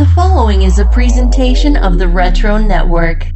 The following is a presentation of the Retro Network.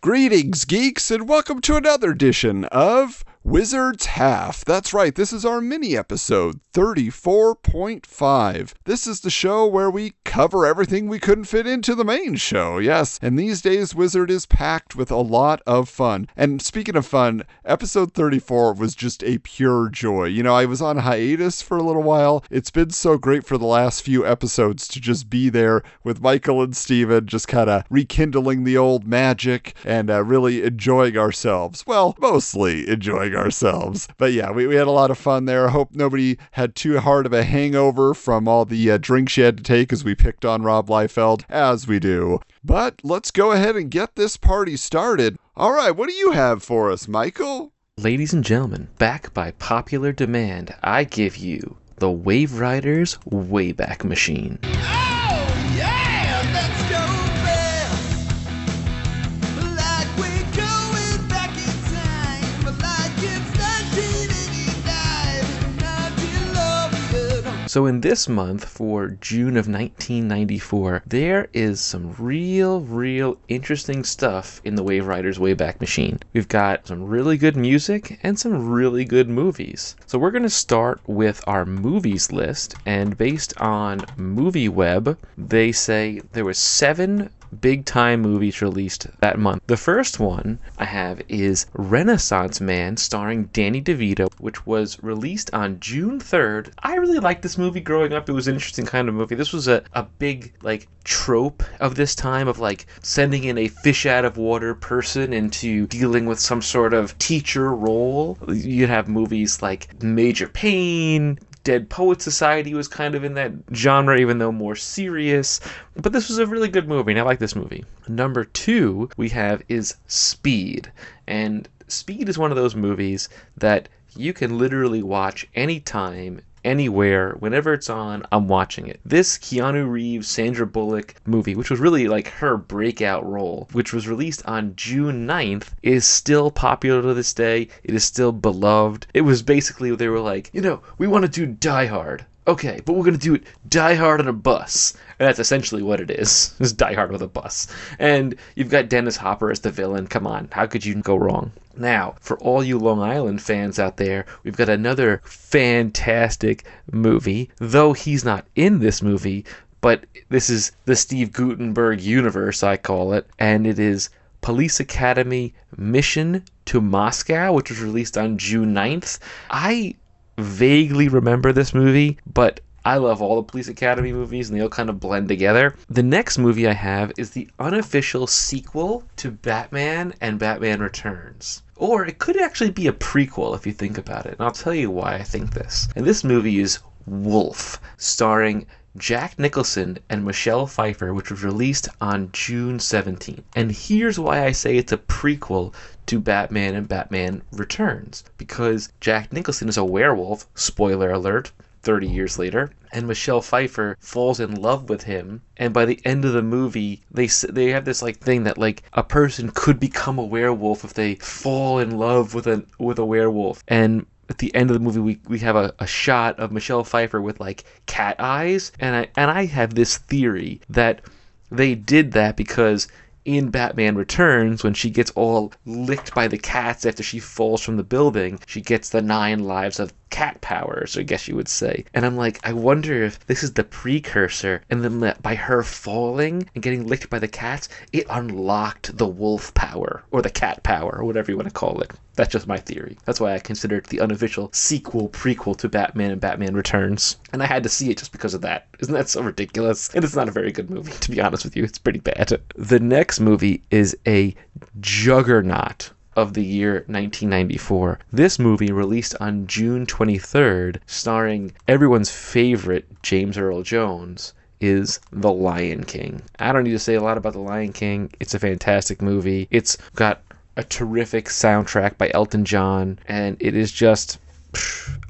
Greetings, geeks, and welcome to another edition of Wizard's Half. That's right, this is our mini episode 34.5. This is the show where we cover everything we couldn't fit into the main show, yes. And these days, Wizard is packed with a lot of fun. And speaking of fun, episode 34 was just a pure joy. You know, I was on hiatus for a little while. It's been so great for the last few episodes to just be there with Michael and Steven, just kind of rekindling the old magic and uh, really enjoying ourselves. Well, mostly enjoying ourselves. But yeah, we, we had a lot of fun there. I hope nobody had too hard of a hangover from all the uh, drinks you had to take as we picked on Rob Liefeld, as we do. But let's go ahead and get this party started. All right, what do you have for us, Michael? Ladies and gentlemen, back by popular demand, I give you the Wave Riders Wayback Machine. So, in this month for June of 1994, there is some real, real interesting stuff in the Wave Riders Wayback Machine. We've got some really good music and some really good movies. So, we're going to start with our movies list, and based on MovieWeb, they say there were seven big time movies released that month. The first one I have is Renaissance Man starring Danny DeVito, which was released on June 3rd. I really liked this movie growing up. It was an interesting kind of movie. This was a, a big like trope of this time of like sending in a fish out of water person into dealing with some sort of teacher role. You'd have movies like Major Payne, Dead Poet Society was kind of in that genre, even though more serious. But this was a really good movie, and I like this movie. Number two we have is Speed. And Speed is one of those movies that you can literally watch anytime, anywhere, whenever it's on, I'm watching it. This Keanu Reeves, Sandra Bullock movie, which was really like her breakout role, which was released on June 9th, is still popular to this day. It is still beloved. It was basically, they were like, you know, we want to do Die Hard. Okay, but we're gonna do it Die Hard on a bus. And that's essentially what it is. It's Die Hard with a bus. And you've got Dennis Hopper as the villain. Come on, how could you go wrong? Now, for all you Long Island fans out there, we've got another fantastic movie. Though he's not in this movie, but this is the Steve Guttenberg universe, I call it, and it is Police Academy Mission to Moscow, which was released on June 9th. I vaguely remember this movie, but I love all the Police Academy movies and they all kind of blend together. The next movie I have is the unofficial sequel to Batman and Batman Returns. Or it could actually be a prequel if you think about it. And I'll tell you why I think this. And this movie is Wolf, starring Jack Nicholson and Michelle Pfeiffer, which was released on June 17th. And here's why I say it's a prequel to Batman and Batman Returns. Because Jack Nicholson is a werewolf, spoiler alert, 30 years later, and Michelle Pfeiffer falls in love with him. And by the end of the movie, they they have this like thing that like a person could become a werewolf if they fall in love with a with a werewolf. And at the end of the movie we, we have a, a shot of Michelle Pfeiffer with like cat eyes. And I and I have this theory that they did that because in Batman Returns, when she gets all licked by the cats after she falls from the building, she gets the nine lives of cat powers, I guess you would say. And I'm like, I wonder if this is the precursor, and then by her falling and getting licked by the cats, it unlocked the wolf power, or the cat power, or whatever you want to call it. That's just my theory. That's why I consider it the unofficial sequel, prequel to Batman and Batman Returns. And I had to see it just because of that. Isn't that so ridiculous? And it's not a very good movie, to be honest with you. It's pretty bad. The next movie is a juggernaut of the year 1994. This movie, released on June 23rd, starring everyone's favorite James Earl Jones, is The Lion King. I don't need to say a lot about The Lion King. It's a fantastic movie. It's got a terrific soundtrack by Elton John, and it is just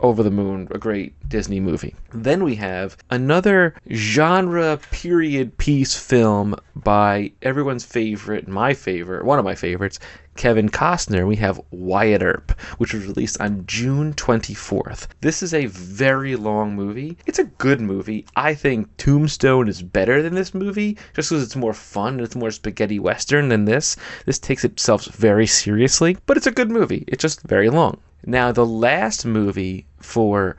over the moon, a great Disney movie. Then we have another genre period piece film by everyone's favorite, my favorite, one of my favorites, Kevin Costner. We have Wyatt Earp, which was released on June 24th. This is a very long movie. It's a good movie. I think Tombstone is better than this movie just because it's more fun and it's more spaghetti western than this. This takes itself very seriously, but it's a good movie. It's just very long. Now, the last movie for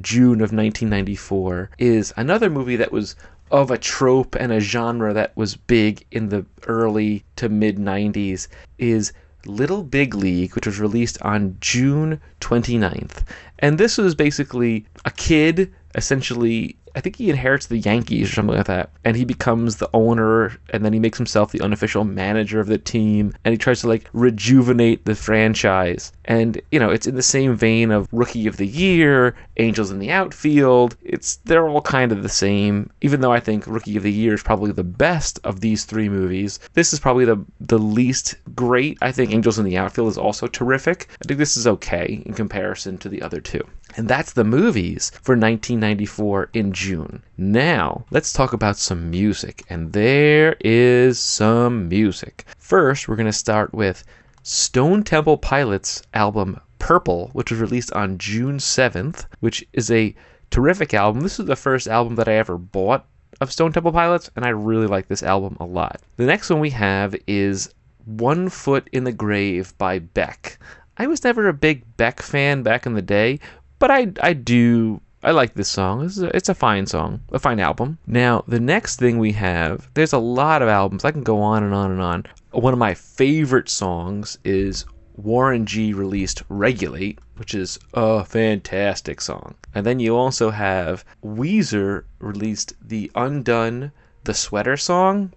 June of 1994 is another movie that was of a trope and a genre that was big in the early to mid 90s is Little Big League, which was released on June 29th. And this was basically a kid essentially I think he inherits the Yankees or something like that, and he becomes the owner, and then he makes himself the unofficial manager of the team, and he tries to like rejuvenate the franchise. And you know, it's in the same vein of Rookie of the Year, Angels in the Outfield. It's they're all kind of the same. Even though I think Rookie of the Year is probably the best of these three movies, this is probably the the least great. I think Angels in the Outfield is also terrific. I think this is okay in comparison to the other two. And that's the movies for 1994 in June. Now, let's talk about some music. And there is some music. First, we're going to start with Stone Temple Pilots' album Purple, which was released on June 7th, which is a terrific album. This is the first album that I ever bought of Stone Temple Pilots, and I really like this album a lot. The next one we have is One Foot in the Grave by Beck. I was never a big Beck fan back in the day, but I I do I like this song. It's a, it's a fine song, a fine album. Now the next thing we have, there's a lot of albums. I can go on and on and on. One of my favorite songs is Warren G released Regulate, which is a fantastic song. And then you also have Weezer released the Undone the Sweater song.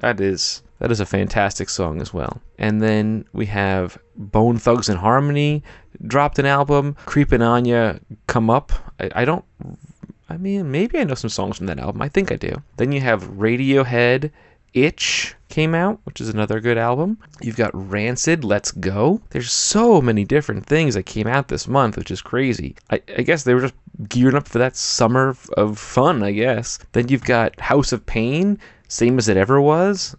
That is that is a fantastic song as well. And then we have Bone Thugs and Harmony dropped an album. Creepin' On come up. I, I don't. I mean, maybe I know some songs from that album. I think I do. Then you have Radiohead. Itch came out, which is another good album. You've got Rancid, Let's Go. There's so many different things that came out this month, which is crazy. I, I guess they were just gearing up for that summer of fun, I guess. Then you've got House of Pain, same as it ever was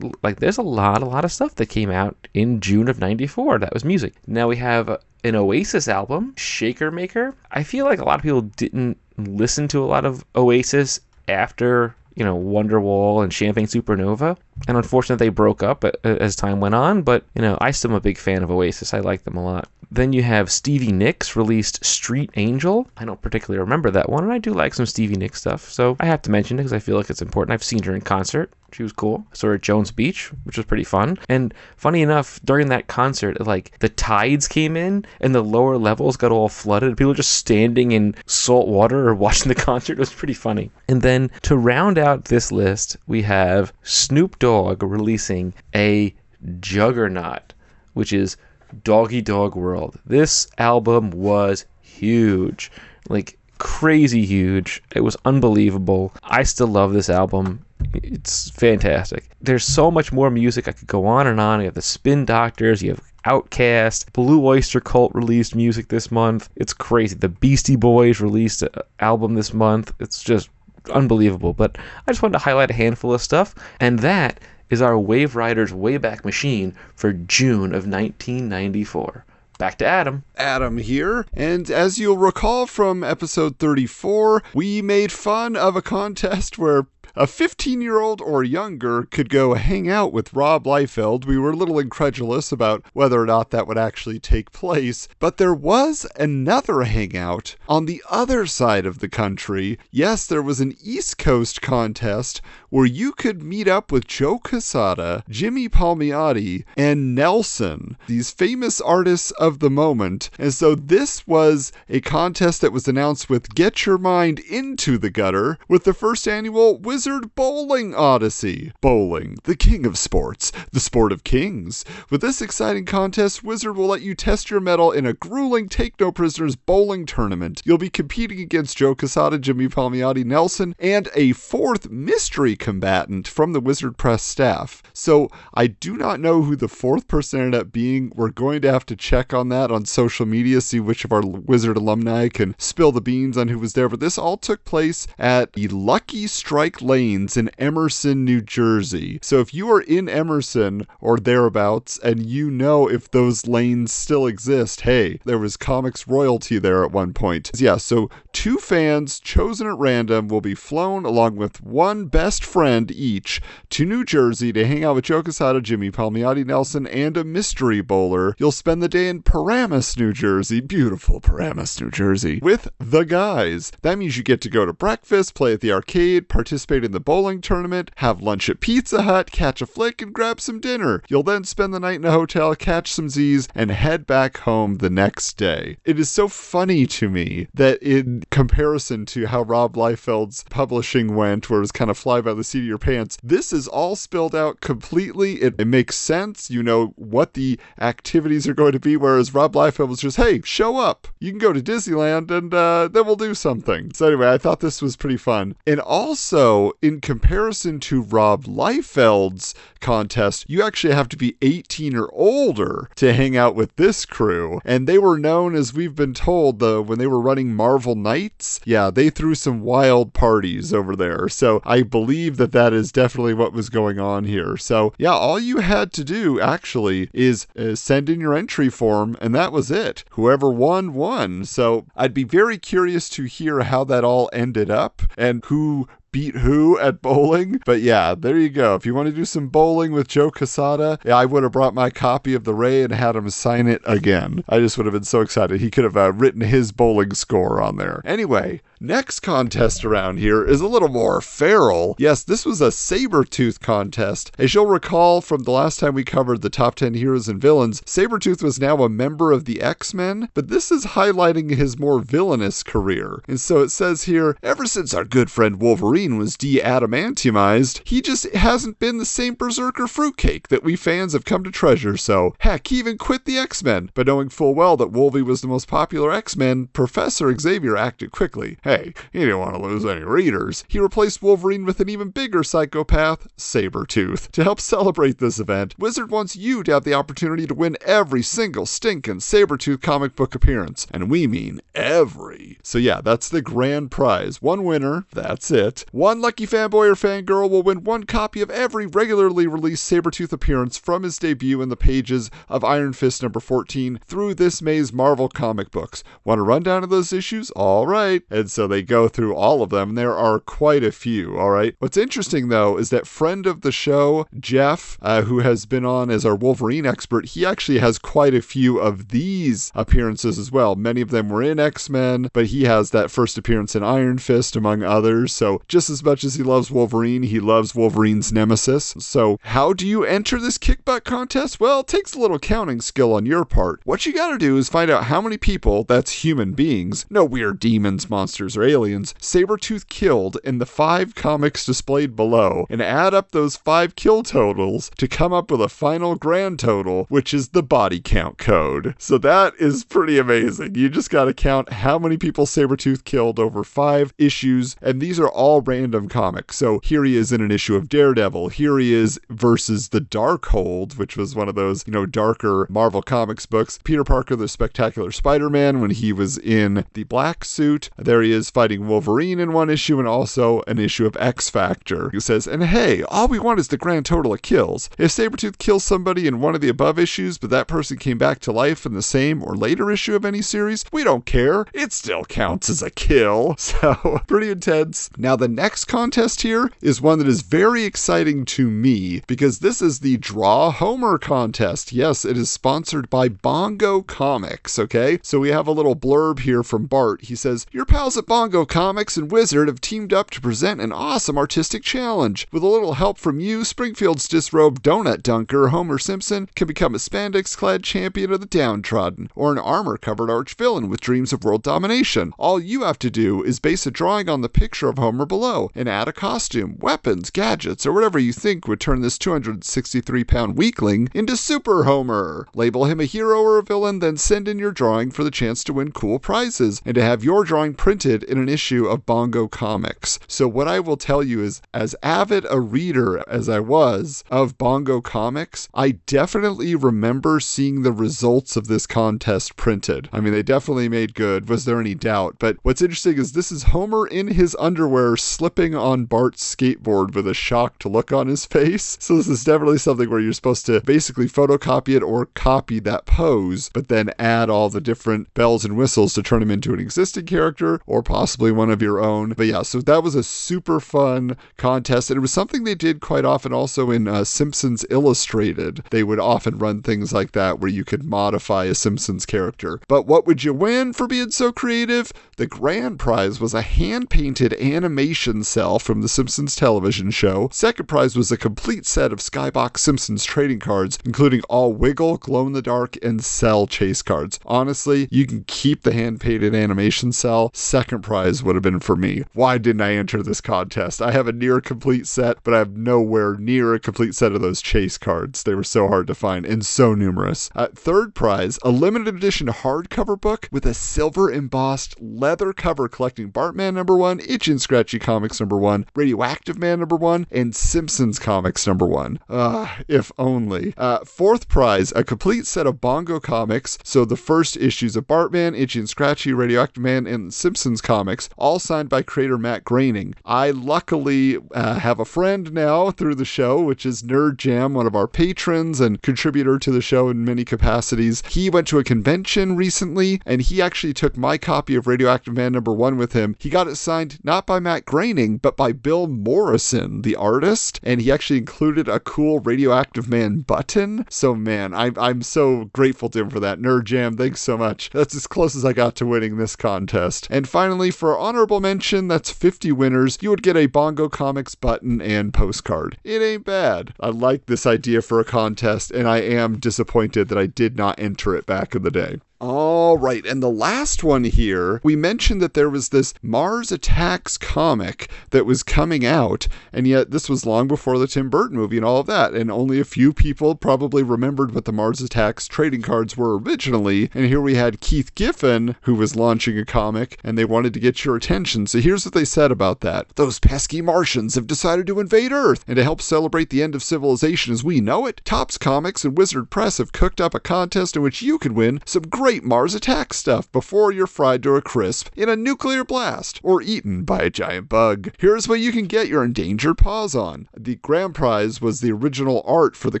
like there's a lot a lot of stuff that came out in June of 94 that was music. Now we have an Oasis album, Shaker Maker. I feel like a lot of people didn't listen to a lot of Oasis after you know Wonderwall and Champagne Supernova, and unfortunately they broke up as time went on. But you know I still am a big fan of Oasis. I like them a lot. Then you have Stevie Nicks released Street Angel. I don't particularly remember that one, and I do like some Stevie Nicks stuff, so I have to mention it because I feel like it's important. I've seen her in concert. She was cool. I saw her at Jones Beach, which was pretty fun. And funny enough, during that concert, like the tides came in and the lower levels got all flooded. People were just standing in salt water or watching the concert. It was pretty funny. And then to round out this list, we have Snoop Dogg releasing a juggernaut, which is Doggy Dog World. This album was huge. Like crazy huge. It was unbelievable. I still love this album. It's fantastic. There's so much more music. I could go on and on. You have the Spin Doctors, you have OutKast, Blue Oyster Cult released music this month. It's crazy. The Beastie Boys released an album this month. It's just unbelievable. But I just wanted to highlight a handful of stuff, and that is our Wave Riders Wayback Machine for June of 1994. Back to Adam. Adam here, and as you'll recall from episode 34, we made fun of a contest where a 15 year old or younger could go hang out with Rob Liefeld. We were a little incredulous about whether or not that would actually take place, but there was another hangout on the other side of the country. Yes, there was an East Coast contest where you could meet up with Joe Quesada, Jimmy Palmiotti, and Nelson, these famous artists of the moment. And so this was a contest that was announced with Get Your Mind Into the Gutter with the first annual Wizard Wizard Bowling Odyssey. Bowling, the king of sports, the sport of kings. With this exciting contest, Wizard will let you test your mettle in a grueling take no prisoners bowling tournament. You'll be competing against Joe Quesada, Jimmy Palmiotti, Nelson, and a fourth mystery combatant from the Wizard Press staff. So I do not know who the fourth person ended up being. We're going to have to check on that on social media, see which of our Wizard alumni can spill the beans on who was there. But this all took place at the Lucky Strike Lanes in Emerson, New Jersey. So if you are in Emerson or thereabouts and you know if those lanes still exist, hey, there was comics royalty there at one point. Yeah, so two fans chosen at random will be flown along with one best friend each to New Jersey to hang out with Joe Quesada, Jimmy Palmiotti Nelson, and a mystery bowler. You'll spend the day in Paramus, New Jersey, beautiful Paramus, New Jersey, with the guys. That means you get to go to breakfast, play at the arcade, participate in the bowling tournament, have lunch at Pizza Hut, catch a flick, and grab some dinner. You'll then spend the night in a hotel, catch some Z's, and head back home the next day. It is so funny to me that in comparison to how Rob Liefeld's publishing went, where it was kind of fly by the seat of your pants, this is all spilled out completely. It, it makes sense. You know what the activities are going to be, whereas Rob Liefeld was just, hey, show up. You can go to Disneyland and uh, then we'll do something. So anyway, I thought this was pretty fun. And also, in comparison to Rob Liefeld's contest, you actually have to be 18 or older to hang out with this crew. And they were known, as we've been told, the when they were running Marvel Knights, yeah, they threw some wild parties over there. So I believe that that is definitely what was going on here. So yeah, all you had to do actually is uh, send in your entry form, and that was it. Whoever won, won. So I'd be very curious to hear how that all ended up and who beat who at bowling. But yeah, there you go. If you want to do some bowling with Joe Quesada, I would have brought my copy of the Ray and had him sign it again. I just would have been so excited. He could have uh, written his bowling score on there. Anyway, next contest around here is a little more feral. Yes, this was a Sabretooth contest. As you'll recall from the last time we covered the top 10 heroes and villains, Sabretooth was now a member of the X-Men, but this is highlighting his more villainous career. And so it says here, ever since our good friend Wolverine was de-adamantiumized, he just hasn't been the same berserker fruitcake that we fans have come to treasure. So, heck, he even quit the X-Men. But knowing full well that Wolvie was the most popular X-Men, Professor Xavier acted quickly. Hey, he didn't want to lose any readers. He replaced Wolverine with an even bigger psychopath, Sabretooth. To help celebrate this event, Wizard wants you to have the opportunity to win every single stinking Sabretooth comic book appearance. And we mean every. So yeah, that's the grand prize. One winner, that's it. One lucky fanboy or fangirl will win one copy of every regularly released Sabretooth appearance from his debut in the pages of Iron Fist number 14 through this May's Marvel comic books. Want a rundown of those issues? All right. And so they go through all of them. There are quite a few, all right? What's interesting though is that friend of the show, Jeff, uh, who has been on as our Wolverine expert, he actually has quite a few of these appearances as well. Many of them were in X Men, but he has that first appearance in Iron Fist, among others. So just as much as he loves Wolverine, he loves Wolverine's nemesis. So, how do you enter this kick butt contest? Well, it takes a little counting skill on your part. What you gotta do is find out how many people, that's human beings, no weird demons, monsters, or aliens, Sabretooth killed in the five comics displayed below, and add up those five kill totals to come up with a final grand total, which is the body count code. So, that is pretty amazing. You just gotta count how many people Sabretooth killed over five issues, and these are all random comics. So here he is in an issue of Daredevil. Here he is versus the Darkhold, which was one of those, you know, darker Marvel Comics books. Peter Parker, the Spectacular Spider Man, when he was in the black suit. There he is fighting Wolverine in one issue and also an issue of X Factor. He says, and hey, all we want is the grand total of kills. If Sabretooth kills somebody in one of the above issues, but that person came back to life in the same or later issue of any series, we don't care. It still counts as a kill. So, pretty intense. Now, the next contest here is one that is very exciting to me because this is the Draw Homer contest. Yes, it is sponsored by Bongo Comics, okay? So we have a little blurb here from Bart. He says, Your pals at Bongo Comics and Wizard have teamed up to present an awesome artistic challenge. With a little help from you, Springfield's disrobed donut dunker, Homer Simpson, can become a spandex clad champion of the downtrodden or an armor covered arch villain with dreams of world domination. All you have to do is base a drawing on the picture of Homer below and add a costume, weapons, gadgets, or whatever you think would turn this 263 pound weakling into Super Homer. Label him a hero or a villain, then send in your drawing for the chance to win cool prizes and to have your drawing printed in an issue of Bongo Comics. So, what I will tell you is, as avid a reader as I was of Bongo Comics, I definitely remember seeing the results of this contest printed. I mean, they definitely made good. Was there any doubt? But what's interesting is this is Homer in his underwear slipping on Bart's skateboard with a shocked look on his face. So, this is definitely something where you're supposed to basically photocopy it or copy that pose, but then add all the different bells and whistles to turn him into an existing character or possibly one of your own. But yeah, so that was a super fun contest. And it was something they did quite often also in uh, Simpsons Illustrated. They would often run things like that where you could modify a Simpsons character. But what would you win for being so creative? The grand prize was a hand painted animation cell from the Simpsons television show. Second prize was a complete set of Skybox Simpsons trading cards, including all Wiggle, Glow in the Dark, and Cell chase cards. Honestly, you can keep the hand painted animation cell. Second prize would have been for me. Why didn't I enter this contest? I have a near complete set, but I have nowhere near a complete set of those chase cards. They were so hard to find and so numerous. Uh, third prize, a limited edition hardcover book with a silver embossed leather cover collecting Bartman number one, Itchy and Scratchy Comics number one, Radioactive Man number one, and Simpsons Comics number one. Ah, if only. Uh, fourth prize, a complete set of Bongo comics. So the first issues of Bartman, Itchy and Scratchy, Radioactive Man, and Simpsons comics, all signed by creator Matt Groening. I luckily uh, have a friend now through the show, which is Nerd Jam, one of our patrons and contributor to the show in many capacities. He went to a convention recently and he actually took my copy of Radioactive Man number one with him. He got it signed not by Matt Groening, but by Bill Morrison, the artist, and he actually included a cool Radioactive Man button. So, man, I'm, I'm so grateful to him for that. Nerd Jam, thanks so much. That's as close as I got to winning this contest. And finally, for honorable mention, that's 50 winners, you would get a Bongo Comics button and postcard. It ain't bad. I like this idea for a contest, and I am disappointed that I did not enter it back in the day. All right, and the last one here, we mentioned that there was this Mars Attacks comic that was coming out, and yet this was long before the Tim Burton movie and all of that, and only a few people probably remembered what the Mars Attacks trading cards were originally. And here we had Keith Giffen, who was launching a comic, and they wanted to get your attention. So here's what they said about that Those pesky Martians have decided to invade Earth, and to help celebrate the end of civilization as we know it, Topps Comics and Wizard Press have cooked up a contest in which you could win some great Mars attack stuff before you're fried to a crisp in a nuclear blast or eaten by a giant bug. Here's what you can get your endangered paws on. The grand prize was the original art for the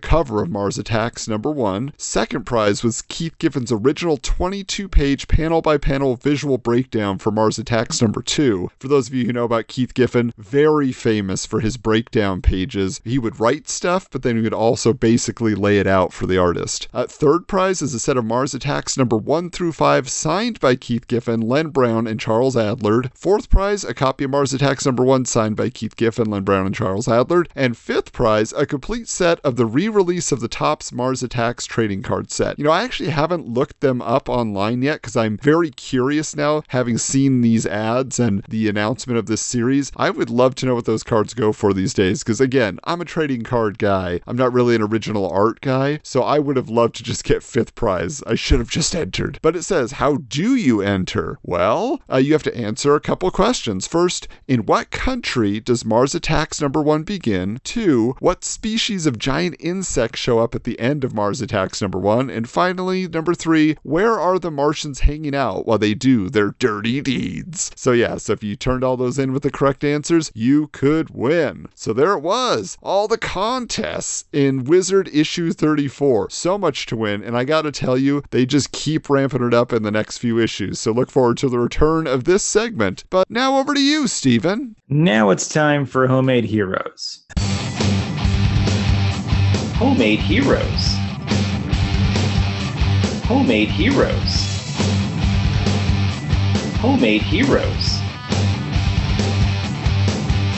cover of Mars Attacks number one. Second prize was Keith Giffen's original 22 page panel by panel visual breakdown for Mars Attacks number two. For those of you who know about Keith Giffen, very famous for his breakdown pages. He would write stuff, but then he would also basically lay it out for the artist. Uh, third prize is a set of Mars Attacks number one through five, signed by Keith Giffen, Len Brown, and Charles Adlard. Fourth prize, a copy of Mars Attacks number one, signed by Keith Giffen, Len Brown, and Charles Adlard. And fifth prize, a complete set of the re release of the Topps Mars Attacks trading card set. You know, I actually haven't looked them up online yet because I'm very curious now, having seen these ads and the announcement of this series. I would love to know what those cards go for these days because, again, I'm a trading card guy. I'm not really an original art guy, so I would have loved to just get fifth prize. I should have just entered. But it says, How do you enter? Well, uh, you have to answer a couple questions. First, in what country does Mars Attacks number one begin? Two, what species of giant insects show up at the end of Mars Attacks number one? And finally, number three, where are the Martians hanging out while they do their dirty deeds? So, yeah, so if you turned all those in with the correct answers, you could win. So, there it was. All the contests in Wizard issue 34. So much to win. And I gotta tell you, they just keep ramping it up in the next few issues. So, look forward to the return of this segment. But now over to you, Stephen. Now it's time for Homemade Heroes. Homemade Heroes. Homemade Heroes. Homemade Heroes.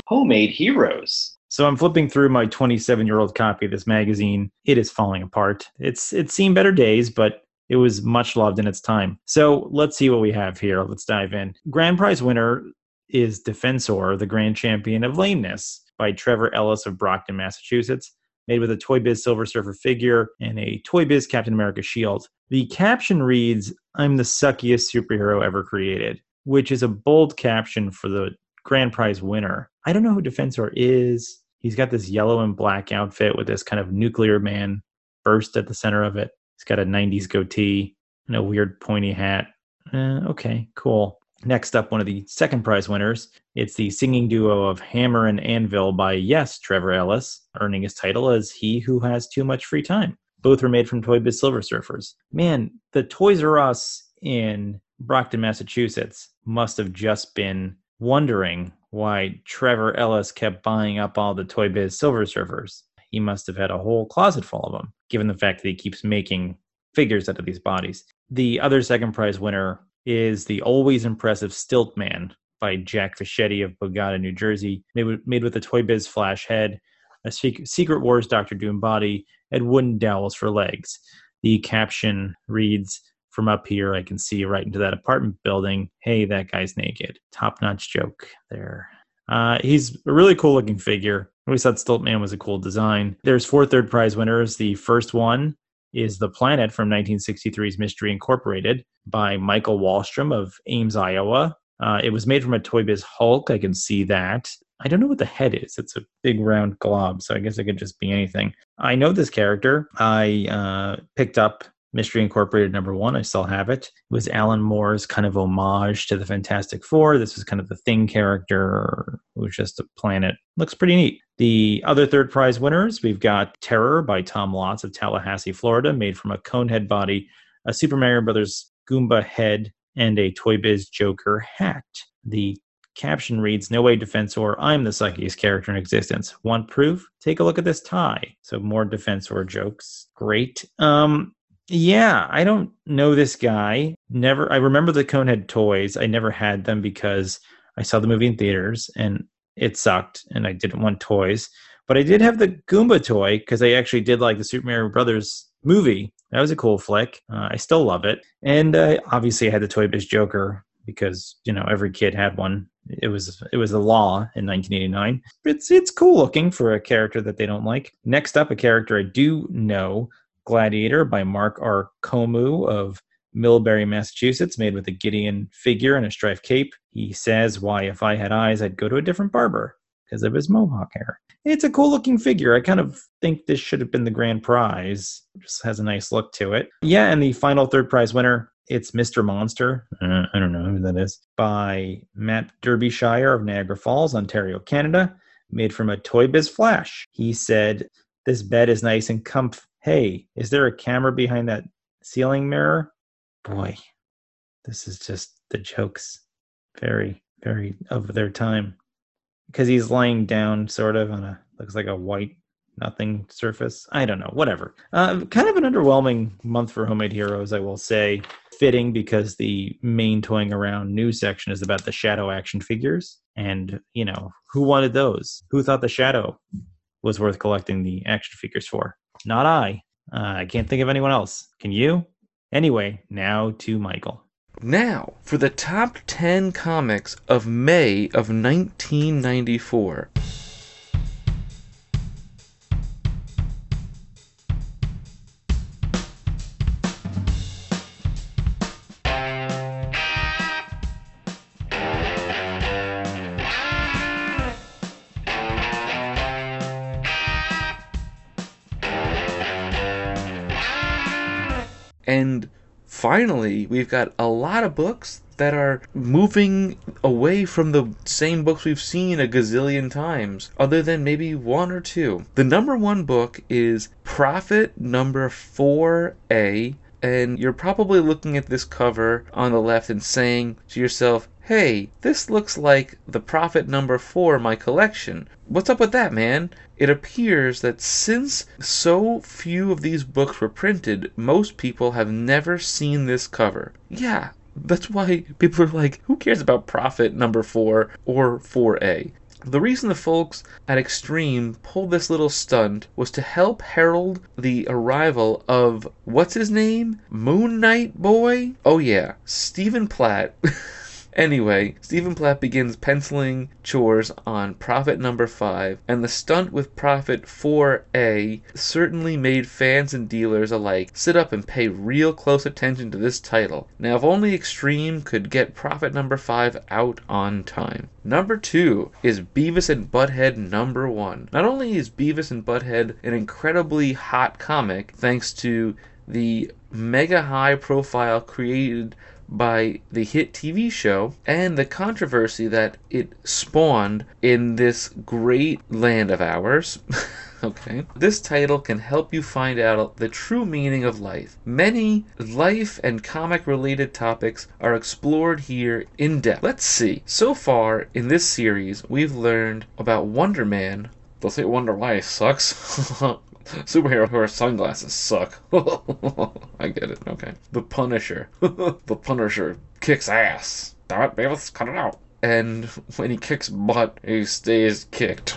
Homemade Heroes. So I'm flipping through my 27 year old copy of this magazine. It is falling apart. It's it's seen better days, but it was much loved in its time. So let's see what we have here. Let's dive in. Grand prize winner is Defensor, the grand champion of lameness, by Trevor Ellis of Brockton, Massachusetts, made with a Toy Biz Silver Surfer figure and a Toy Biz Captain America shield. The caption reads, I'm the suckiest superhero ever created, which is a bold caption for the grand prize winner. I don't know who Defensor is. He's got this yellow and black outfit with this kind of nuclear man burst at the center of it. He's got a 90s goatee and a weird pointy hat. Uh, okay, cool. Next up, one of the second prize winners. It's the singing duo of Hammer and Anvil by Yes, Trevor Ellis, earning his title as He Who Has Too Much Free Time. Both were made from Toy Biz Silver Surfers. Man, the Toys R Us in Brockton, Massachusetts must have just been wondering why Trevor Ellis kept buying up all the Toy Biz Silver Surfers. He must have had a whole closet full of them, given the fact that he keeps making figures out of these bodies. The other second prize winner is the always impressive Stilt Man by Jack Fischetti of Bogota, New Jersey, made with, a Toy Biz Flash head, a Secret, Secret Wars Doctor Doom body, and wooden dowels for legs. The caption reads, From up here, I can see right into that apartment building. Hey, that guy's naked. Top notch joke there. Uh, he's a really cool looking figure. I always thought Stilt was a cool design. There's four third prize winners. The first one is The Planet from 1963's Mystery Incorporated by Michael Wallstrom of Ames, Iowa. Uh, it was made from a Toy Biz Hulk. I can see that. I don't know what the head is. It's a big round glob, so I guess it could just be anything. I know this character. I uh, picked up Mystery Incorporated number one. I still have it. It was Alan Moore's kind of homage to the Fantastic Four. This was kind of the thing character. Was just a planet. Looks pretty neat. The other third prize winners, we've got Terror by Tom Lotz of Tallahassee, Florida, made from a conehead body, a Super Mario Brothers Goomba head, and a Toy Biz Joker hat. The caption reads, No way, Defensor, I'm the suckiest character in existence. Want proof? Take a look at this tie. So more Defensor jokes. Great. Um, yeah, I don't know this guy. Never I remember the Conehead toys. I never had them because I saw the movie in theaters and it sucked and I didn't want toys. But I did have the Goomba toy because I actually did like the Super Mario Brothers movie. That was a cool flick. Uh, I still love it. And uh, obviously I had the Toy Biz Joker because, you know, every kid had one. It was it was a law in 1989. It's it's cool looking for a character that they don't like. Next up a character I do know Gladiator by Mark R. Komu of Millbury, Massachusetts, made with a Gideon figure and a striped cape. He says, Why, if I had eyes, I'd go to a different barber because of his mohawk hair. It's a cool looking figure. I kind of think this should have been the grand prize. Just has a nice look to it. Yeah, and the final third prize winner, it's Mr. Monster. Uh, I don't know who that is. By Matt Derbyshire of Niagara Falls, Ontario, Canada, made from a Toy Biz Flash. He said, This bed is nice and comf. Hey, is there a camera behind that ceiling mirror? Boy, this is just the jokes. Very, very of their time. Because he's lying down, sort of, on a looks like a white nothing surface. I don't know, whatever. Uh, kind of an underwhelming month for Homemade Heroes, I will say. Fitting because the main toying around news section is about the Shadow action figures. And, you know, who wanted those? Who thought the Shadow was worth collecting the action figures for? Not I. Uh, I can't think of anyone else. Can you? Anyway, now to Michael. Now, for the top 10 comics of May of 1994. Finally, we've got a lot of books that are moving away from the same books we've seen a gazillion times, other than maybe one or two. The number one book is Prophet number 4A, and you're probably looking at this cover on the left and saying to yourself, Hey, this looks like the Prophet number 4 in my collection. What's up with that, man? It appears that since so few of these books were printed, most people have never seen this cover. Yeah, that's why people are like, who cares about Prophet number 4 or 4A? The reason the folks at Extreme pulled this little stunt was to help herald the arrival of what's his name? Moon Knight Boy? Oh yeah, Stephen Platt. Anyway, Stephen Platt begins penciling chores on Prophet number 5, and the stunt with Prophet 4A certainly made fans and dealers alike sit up and pay real close attention to this title. Now, if only Extreme could get Prophet number 5 out on time. Number 2 is Beavis and Butthead number 1. Not only is Beavis and Butthead an incredibly hot comic, thanks to the mega high profile created by the hit TV show and the controversy that it spawned in this great land of ours. okay. This title can help you find out the true meaning of life. Many life and comic related topics are explored here in depth. Let's see. So far in this series, we've learned about Wonder Man. They'll say Wonder Life sucks. Superhero who sunglasses suck. I get it. Okay. The Punisher. the Punisher kicks ass. Damn it, Beavis, cut it out. And when he kicks butt, he stays kicked.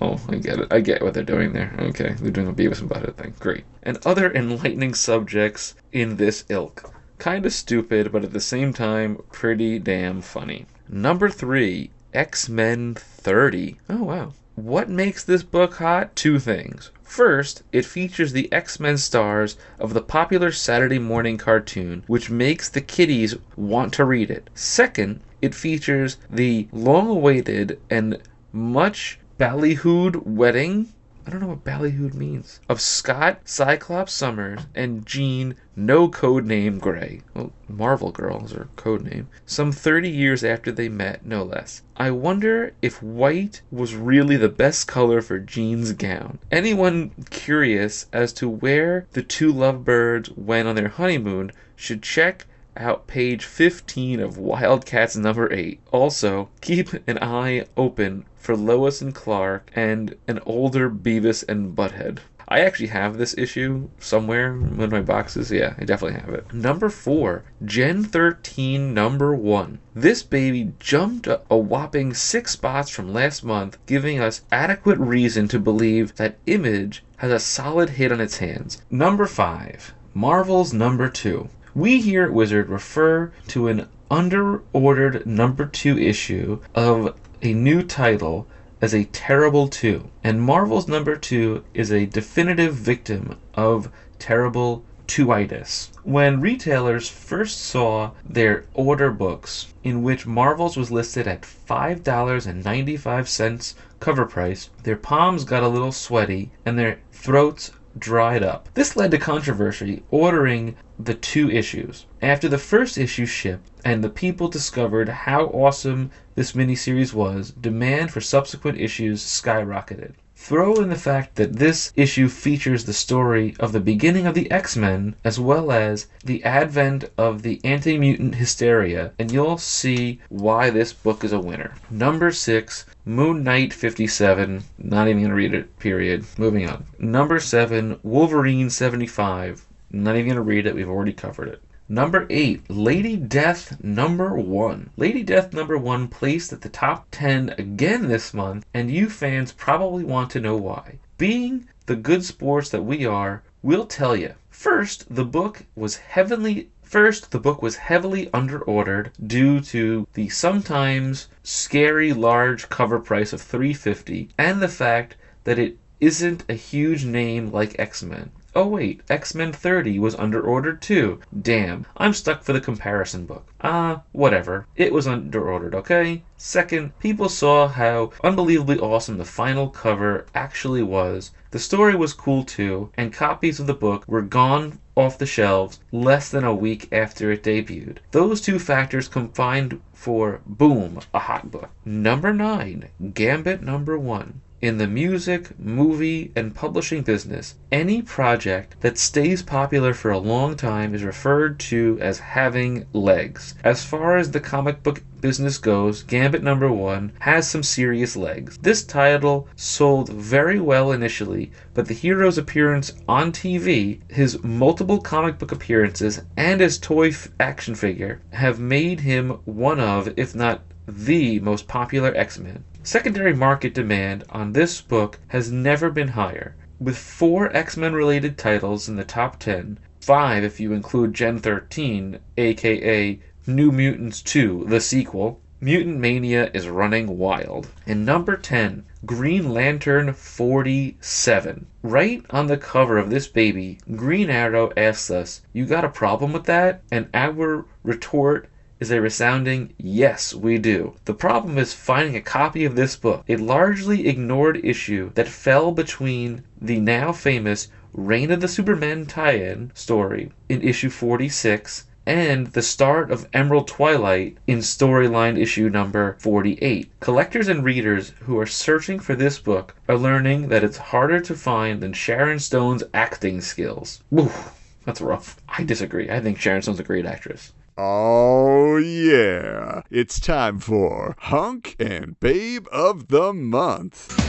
Oh, I get it. I get what they're doing there. Okay, they're doing a Beavis and Butthead thing. Great. And other enlightening subjects in this ilk. Kinda stupid, but at the same time, pretty damn funny. Number three, X Men 30. Oh, wow. What makes this book hot? Two things. First, it features the X Men stars of the popular Saturday morning cartoon, which makes the kiddies want to read it. Second, it features the long awaited and much ballyhooed wedding. I don't know what ballyhooed means. Of Scott Cyclops Summers and Jean, no code name Grey. Well, Marvel Girl is her code name. Some 30 years after they met, no less. I wonder if white was really the best color for Jean's gown. Anyone curious as to where the two lovebirds went on their honeymoon should check out page 15 of Wildcats number 8. Also, keep an eye open for Lois and Clark and an older Beavis and Butthead. I actually have this issue somewhere in my boxes. Yeah, I definitely have it. Number 4, Gen 13 number 1. This baby jumped a whopping 6 spots from last month, giving us adequate reason to believe that Image has a solid hit on its hands. Number 5, Marvel's number 2. We here at Wizard refer to an under-ordered number 2 issue of a new title as a terrible 2, and Marvel's number 2 is a definitive victim of terrible 2itis. When retailers first saw their order books in which Marvel's was listed at $5.95 cover price, their palms got a little sweaty and their throats dried up. This led to controversy ordering the two issues. After the first issue shipped and the people discovered how awesome this miniseries was, demand for subsequent issues skyrocketed. Throw in the fact that this issue features the story of the beginning of the X Men as well as the advent of the anti mutant hysteria, and you'll see why this book is a winner. Number six, Moon Knight 57. Not even going to read it, period. Moving on. Number seven, Wolverine 75. Not even going to read it, we've already covered it. Number 8, Lady Death number 1. Lady Death number 1 placed at the top 10 again this month, and you fans probably want to know why. Being the good sports that we are, we'll tell you. First, the book was heavily First, the book was heavily underordered due to the sometimes scary large cover price of 350 and the fact that it isn't a huge name like X-Men. Oh wait, X-Men 30 was under underordered too. Damn, I'm stuck for the comparison book. Ah, whatever. It was underordered, okay? Second, people saw how unbelievably awesome the final cover actually was. The story was cool too, and copies of the book were gone off the shelves less than a week after it debuted. Those two factors combined for boom, a hot book. Number 9, Gambit number 1. In the music, movie, and publishing business, any project that stays popular for a long time is referred to as having legs. As far as the comic book business goes, Gambit number 1 has some serious legs. This title sold very well initially, but the hero's appearance on TV, his multiple comic book appearances, and his toy f- action figure have made him one of, if not the most popular X Men. Secondary market demand on this book has never been higher. With four X Men related titles in the top 10, five if you include Gen 13, aka New Mutants 2, the sequel. Mutant Mania is running wild. And number 10, Green Lantern 47. Right on the cover of this baby, Green Arrow asks us, You got a problem with that? And our retort is a resounding yes, we do. The problem is finding a copy of this book, a largely ignored issue that fell between the now famous Reign of the Supermen tie in story in issue 46 and the start of Emerald Twilight in storyline issue number 48. Collectors and readers who are searching for this book are learning that it's harder to find than Sharon Stone's acting skills. Oof, that's rough. I disagree. I think Sharon Stone's a great actress. Oh, yeah. It's time for Hunk and Babe of the Month. I'm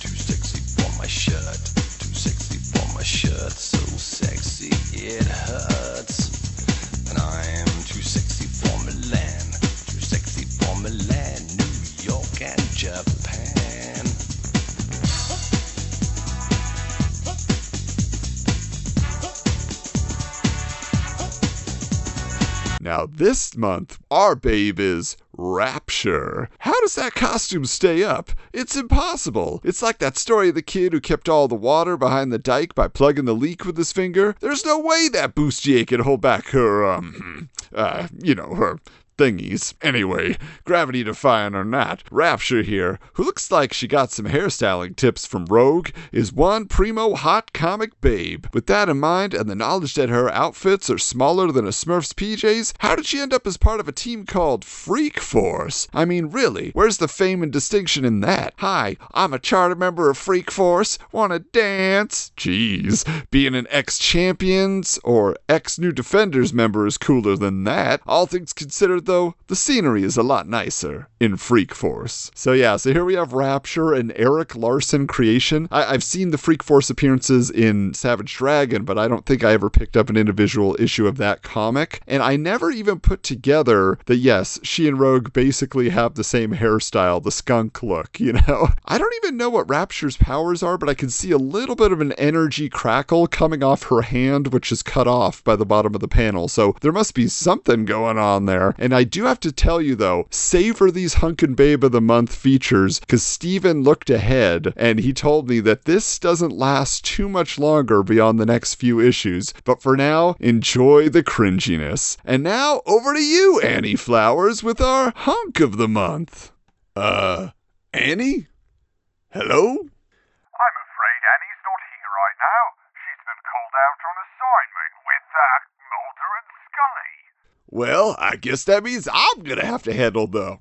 too sexy for my shirt. Too sexy for my shirt. So sexy it hurts. And I'm too sexy for Milan. Too sexy for Milan, New York, and Japan. Now, this month, our babe is Rapture. How does that costume stay up? It's impossible. It's like that story of the kid who kept all the water behind the dike by plugging the leak with his finger. There's no way that bustier can hold back her, um, uh, you know, her thingies. Anyway, gravity defying or not, Rapture here, who looks like she got some hairstyling tips from Rogue, is one primo hot comic babe. With that in mind, and the knowledge that her outfits are smaller than a Smurf's PJs, how did she end up as part of a team called Freak Force? I mean, really, where's the fame and distinction in that? Hi, I'm a charter member of Freak Force. Wanna dance? Jeez, being an ex champions or ex new defenders member is cooler than that. All things considered, though, the scenery is a lot nicer in Freak Force. So yeah, so here we have Rapture and Erik Larsen creation. I- I've seen the Freak Force appearances in Savage Dragon, but I don't think I ever picked up an individual issue of that comic. And I never even put together that yes, she and Rogue basically have the same hairstyle, the skunk look, you know? I don't even know what Rapture's powers are, but I can see a little bit of an energy crackle coming off her hand, which is cut off by the bottom of the panel. So there must be something going on there. And I do have to tell you though, savor these Hunkin' Babe of the Month features because Steven looked ahead and he told me that this doesn't last too much longer beyond the next few issues. But for now, enjoy the cringiness. And now over to you, Annie Flowers, with our hunk of the month. Uh, Annie? Hello? I'm afraid Annie's not here right now. She's been called out on assignment with uh, Mulder and Scully. Well, I guess that means I'm gonna have to handle the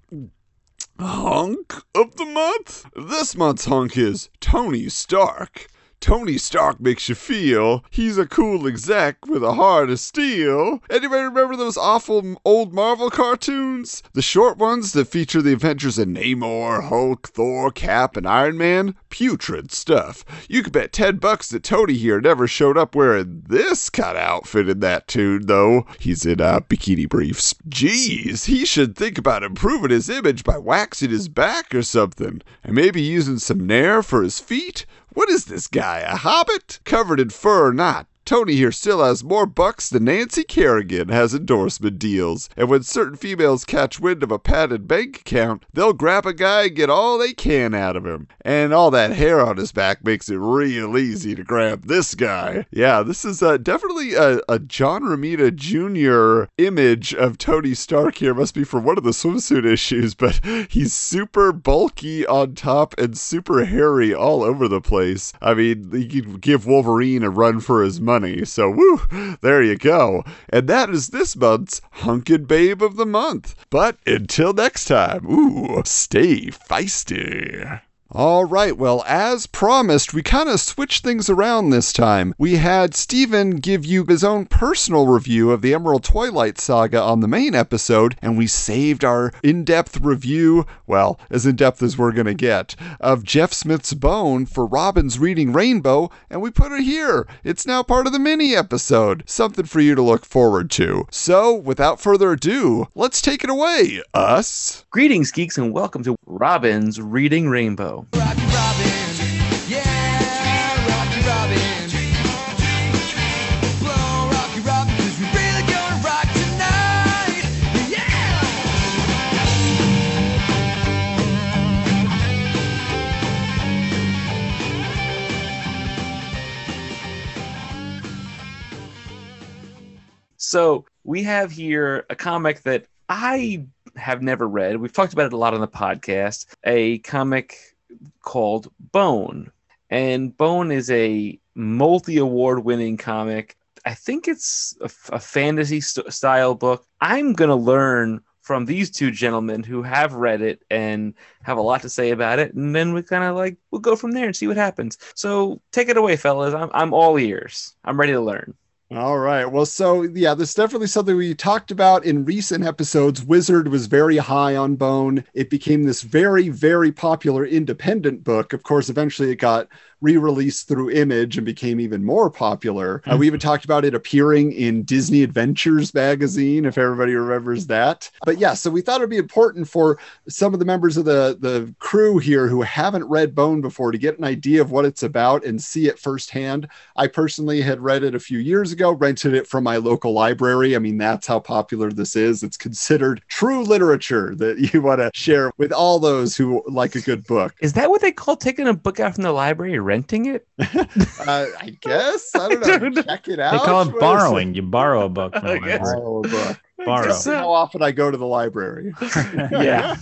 hunk of the month. This month's hunk is Tony Stark. Tony Stark makes you feel he's a cool exec with a heart of steel. Anybody remember those awful old Marvel cartoons? The short ones that feature the adventures of Namor, Hulk, Thor, Cap, and Iron Man? Putrid stuff. You could bet 10 bucks that Tony here never showed up wearing this kind of outfit in that tune, though. He's in uh, bikini briefs. Jeez, he should think about improving his image by waxing his back or something. And maybe using some Nair for his feet? What is this guy, a hobbit? Covered in fur or not? Tony here still has more bucks than Nancy Kerrigan has endorsement deals. And when certain females catch wind of a padded bank account, they'll grab a guy and get all they can out of him. And all that hair on his back makes it real easy to grab this guy. Yeah, this is uh, definitely a, a John Romita Jr. image of Tony Stark here. Must be from one of the swimsuit issues, but he's super bulky on top and super hairy all over the place. I mean, he could give Wolverine a run for his money. So, woo, there you go. And that is this month's Hunkin' Babe of the Month. But until next time, ooh, stay feisty. All right, well, as promised, we kind of switched things around this time. We had Steven give you his own personal review of the Emerald Twilight saga on the main episode, and we saved our in depth review, well, as in depth as we're going to get, of Jeff Smith's Bone for Robin's Reading Rainbow, and we put it here. It's now part of the mini episode. Something for you to look forward to. So, without further ado, let's take it away, us. Greetings, geeks, and welcome to Robin's Reading Rainbow. Rocky Robin, yeah, Rocky Robin. Blow Rocky Robin, cause we really gonna rock tonight, yeah! So we have here a comic that I have never read. We've talked about it a lot on the podcast. A comic called Bone. And Bone is a multi award winning comic. I think it's a, a fantasy st- style book. I'm going to learn from these two gentlemen who have read it and have a lot to say about it. And then we kind of like, we'll go from there and see what happens. So take it away, fellas. I'm, I'm all ears. I'm ready to learn. All right. Well, so yeah, this is definitely something we talked about in recent episodes. Wizard was very high on Bone. It became this very, very popular independent book. Of course, eventually it got re-released through Image and became even more popular. Uh, we even talked about it appearing in Disney Adventures magazine, if everybody remembers that. But yeah, so we thought it'd be important for some of the members of the the crew here who haven't read Bone before to get an idea of what it's about and see it firsthand. I personally had read it a few years ago, rented it from my local library. I mean, that's how popular this is. It's considered true literature that you want to share with all those who like a good book. Is that what they call taking a book out from the library and renting it? Uh, I guess I don't know. don't. Check it out. They out. call What it is borrowing. You borrow a book from the library. Borrow a book. Borrow. guess so. How often I go to the library. Yeah.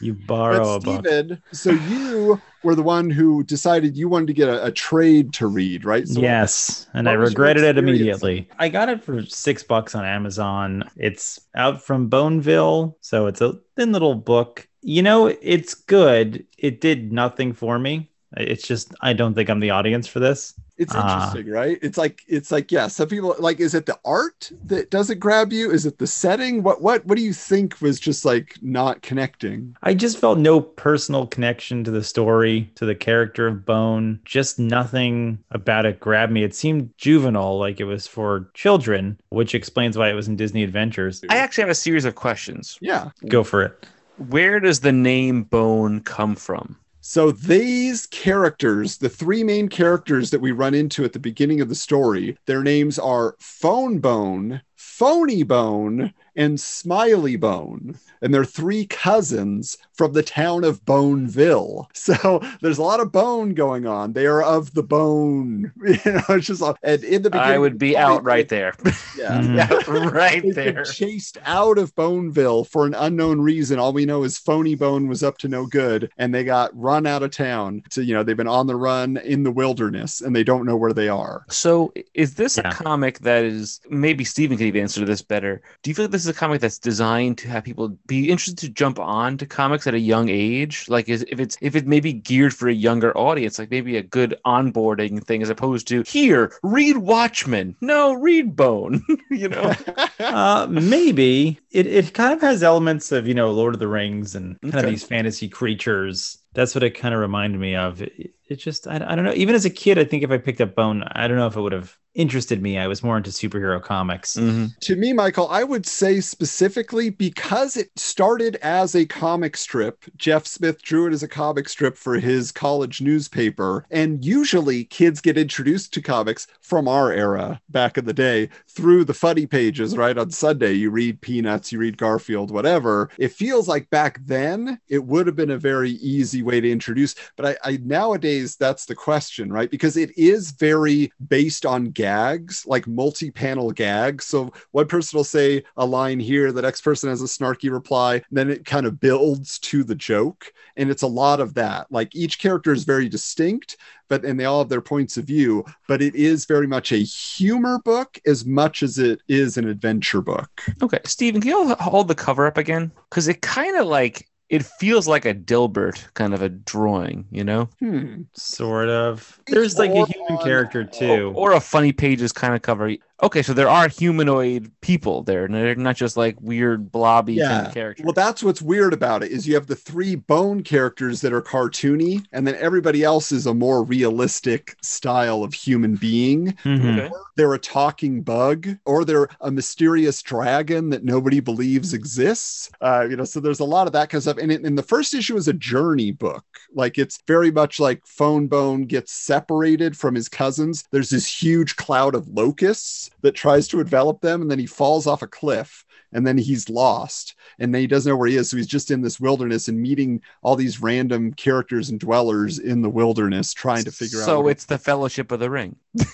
You borrow a but book. Steven, so you were the one who decided you wanted to get a, a trade to read, right? So yes, and what I regretted it immediately. I got it for six bucks on Amazon. It's out from Boneville, so it's a thin little book. You know, it's good. It did nothing for me. It's just I don't think I'm the audience for this. It's Ah. interesting, right? It's like it's like yeah. Some people like. Is it the art that doesn't grab you? Is it the setting? What what what do you think was just like not connecting? I just felt no personal connection to the story, to the character of Bone. Just nothing about it grabbed me. It seemed juvenile, like it was for children, which explains why it was in Disney Adventures. I actually have a series of questions. Yeah. Go for it. Where does the name Bone come from? So these characters, the three main characters that we run into at the beginning of the story, their names are Fone Bone, Phony Bone, and Smiley Bone. And they're three cousins from the town of Boneville. So there's a lot of bone going on. They are of the bone. You know, it's just and in the beginning. I would be out right there. Yeah. Mhm. yeah, right there. chased out of Boneville for an unknown reason. All we know is Phony Bone was up to no good, and they got run out of town. So you know they've been on the run in the wilderness, and they don't know where they are. So, is this Yeah. a comic that is maybe Steven could even answer this better? Do you feel like this is a comic that's designed to have people be interested to jump on to comics at a young age? Like, is if it's if it may be geared for a younger audience, like maybe a good onboarding thing, as opposed to here read Watchmen, no read Bone, you know? uh, maybe it, it kind of has elements of you know Lord of the Rings and kind Okay. of these fantasy creatures. That's what it kind of reminded me of. It, it just I, I don't know. Even as a kid, I think if I picked up Bone, I don't know if it would have interested me. I was more into superhero comics. Mhm. to me, Michael, I would say specifically because it started as a comic strip. Jeff Smith drew it as a comic strip for his college newspaper. And usually kids get introduced to comics from our era back in the day through the funny pages, right? On Sunday, you read Peanuts, you read Garfield, whatever. It feels like back then it would have been a very easy way to introduce. But I, I nowadays, that's the question, right? Because it is very based on gags, like multi panel gags. So one person will say a line here, the next person has a snarky reply, then it kind of builds to the joke. And it's a lot of that. Like each character is very distinct, but and they all have their points of view, but it is very much a humor book as much as it is an adventure book. Okay, Steven, can you hold the cover up again? Because it kind of like it feels like a Dilbert kind of a drawing, you know? Hmm. Sort of. There's like a human on- character too. Or a funny pages kind of cover. Okay, so there are humanoid people there, and they're not just like weird blobby kind Yeah. of characters. Well, that's what's weird about it is you have the three bone characters that are cartoony, and then everybody else is a more realistic style of human being. Mhm. Okay. They're a talking bug, or they're a mysterious dragon that nobody believes exists. Uh, you know, so there's a lot of that kind of stuff. And, it, and the first issue is a journey book. Like it's very much like Fone Bone gets separated from his cousins. There's this huge cloud of locusts that tries to envelop them, and then he falls off a cliff. And then he's lost, and then he doesn't know where he is. So he's just in this wilderness and meeting all these random characters and dwellers in the wilderness, trying to figure out. So it's the Fellowship of the Ring.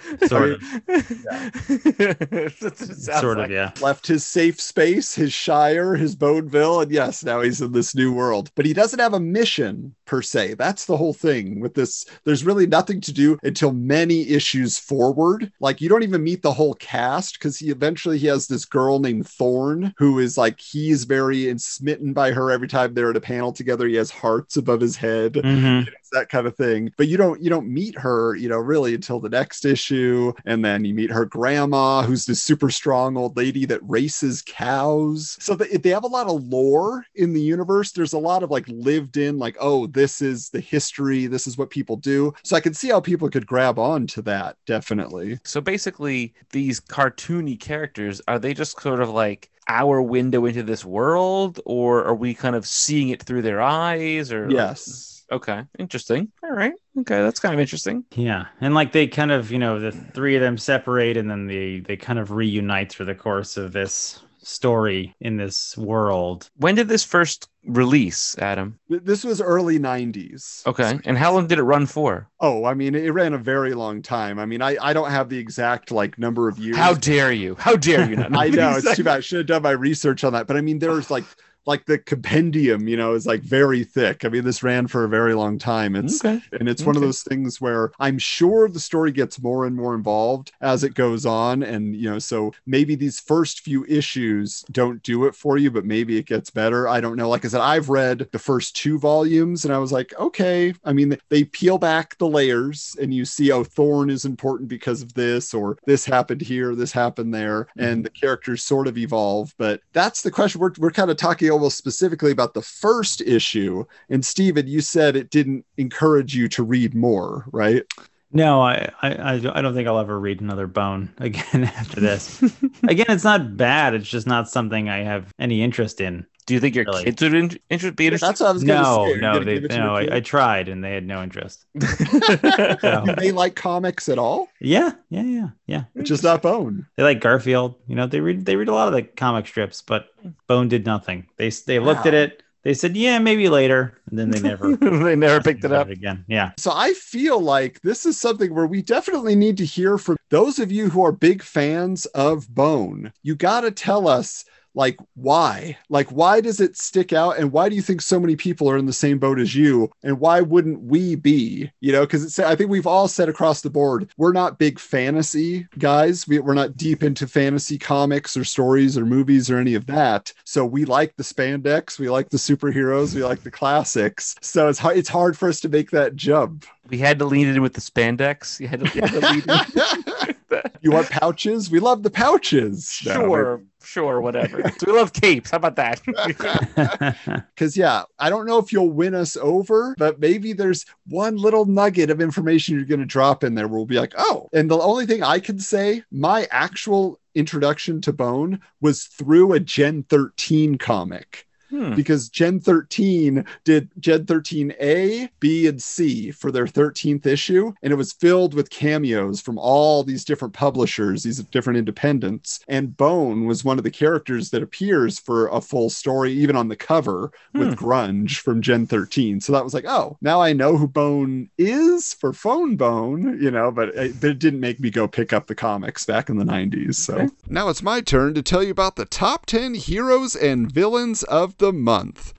Sort of. That's what it sounds Sort like. of, yeah. left his safe space, his Shire, his Boneville, and yes, now he's in this new world. But he doesn't have a mission per se. That's the whole thing with this. There's really nothing to do until many issues forward. Like you don't even meet the whole cast because he eventually he has this girl named Thorn who is like he's very smitten by her every time they're at a panel together. He has hearts above his head hmm it's that kind of thing. But you don't you don't meet her you know really until the next issue. And then you meet her grandma who's this super strong old lady that races cows. So they, they have a lot of lore in the universe. There's a lot of like lived in like oh this is the history this is what people do. So i can see how people could grab on to that definitely. So basically, these cartoony characters are they just sort of like our window into this world, or are we kind of seeing it through their eyes? Or yes okay, interesting. All right, okay, that's kind of interesting. Yeah, and like they kind of, you know, the three of them separate, and then they they kind of reunite through the course of this story in this world. When did this first release, Adam? This was early 90s Okay, and how long did it run for? oh i mean it ran a very long time i mean i i don't have the exact like number of years How dare you? How dare you? Not I know it's too bad. I should have done my research on that. But I mean, there's like like the compendium, you know, is like very thick. I mean, this ran for a very long time. It's Okay. and it's one of those things where I'm sure the story gets more and more involved as it goes on. And you know, so maybe these first few issues don't do it for you, but maybe it gets better. I don't know. Like I said, I've read the first two volumes and I was like, okay. I mean, they peel back the layers and you see, oh, Thorn is important because of this, or this happened here, this happened there, mm-hmm. and the characters sort of evolve. But that's the question. We're, we're kind of talking almost specifically about the first issue. And Steven, you said it didn't encourage you to read more, right? No, I, I, I I don't think I'll ever read another Bone again after this. again, it's not bad. It's just not something I have any interest in. Do you think your Really? kids would in- inter- be interested? That's what I was going to No, say. No, they, give it to no. I. I tried, and they had no interest. Do they like comics at all? yeah, yeah, yeah, yeah. Just not Bone. They like Garfield. You know, they read they read a lot of the comic strips, but Bone did nothing. They they looked at it. They said, "Yeah, maybe later," and then they never they never picked it up. again. Yeah, So I feel like this is something where we definitely need to hear from those of you who are big fans of Bone. You got to tell us like why? Like why does it stick out? And why do you think so many people are in the same boat as you? And why wouldn't we be? You know because it's i think we've all said across the board we're not big fantasy guys. We, we're not deep into fantasy comics or stories or movies or any of that. So we like the spandex we like the superheroes we like the classics. So it's hard it's hard for us to make that jump. We had to lean in with the spandex. You had to, you had to lean in. you want pouches? We love the pouches. No, Sure, sure, whatever. So we love capes. How about that? Because, yeah, I don't know if you'll win us over, but maybe there's one little nugget of information you're going to drop in there where we'll be like, oh. And the only thing I can say, my actual introduction to Bone was through a Gen 13 comic. Hmm. Because Gen 13 did Gen 13A, B, and C for their 13th issue. And it was filled with cameos from all these different publishers, these different independents. And Bone was one of the characters that appears for a full story, even on the cover with Grunge from Gen 13. So that was like, oh, now I know who Bone is for Fone Bone, you know, but it, but it didn't make me go pick up the comics back in the 90s. So now it's my turn to tell you about the top 10 heroes and villains of the month.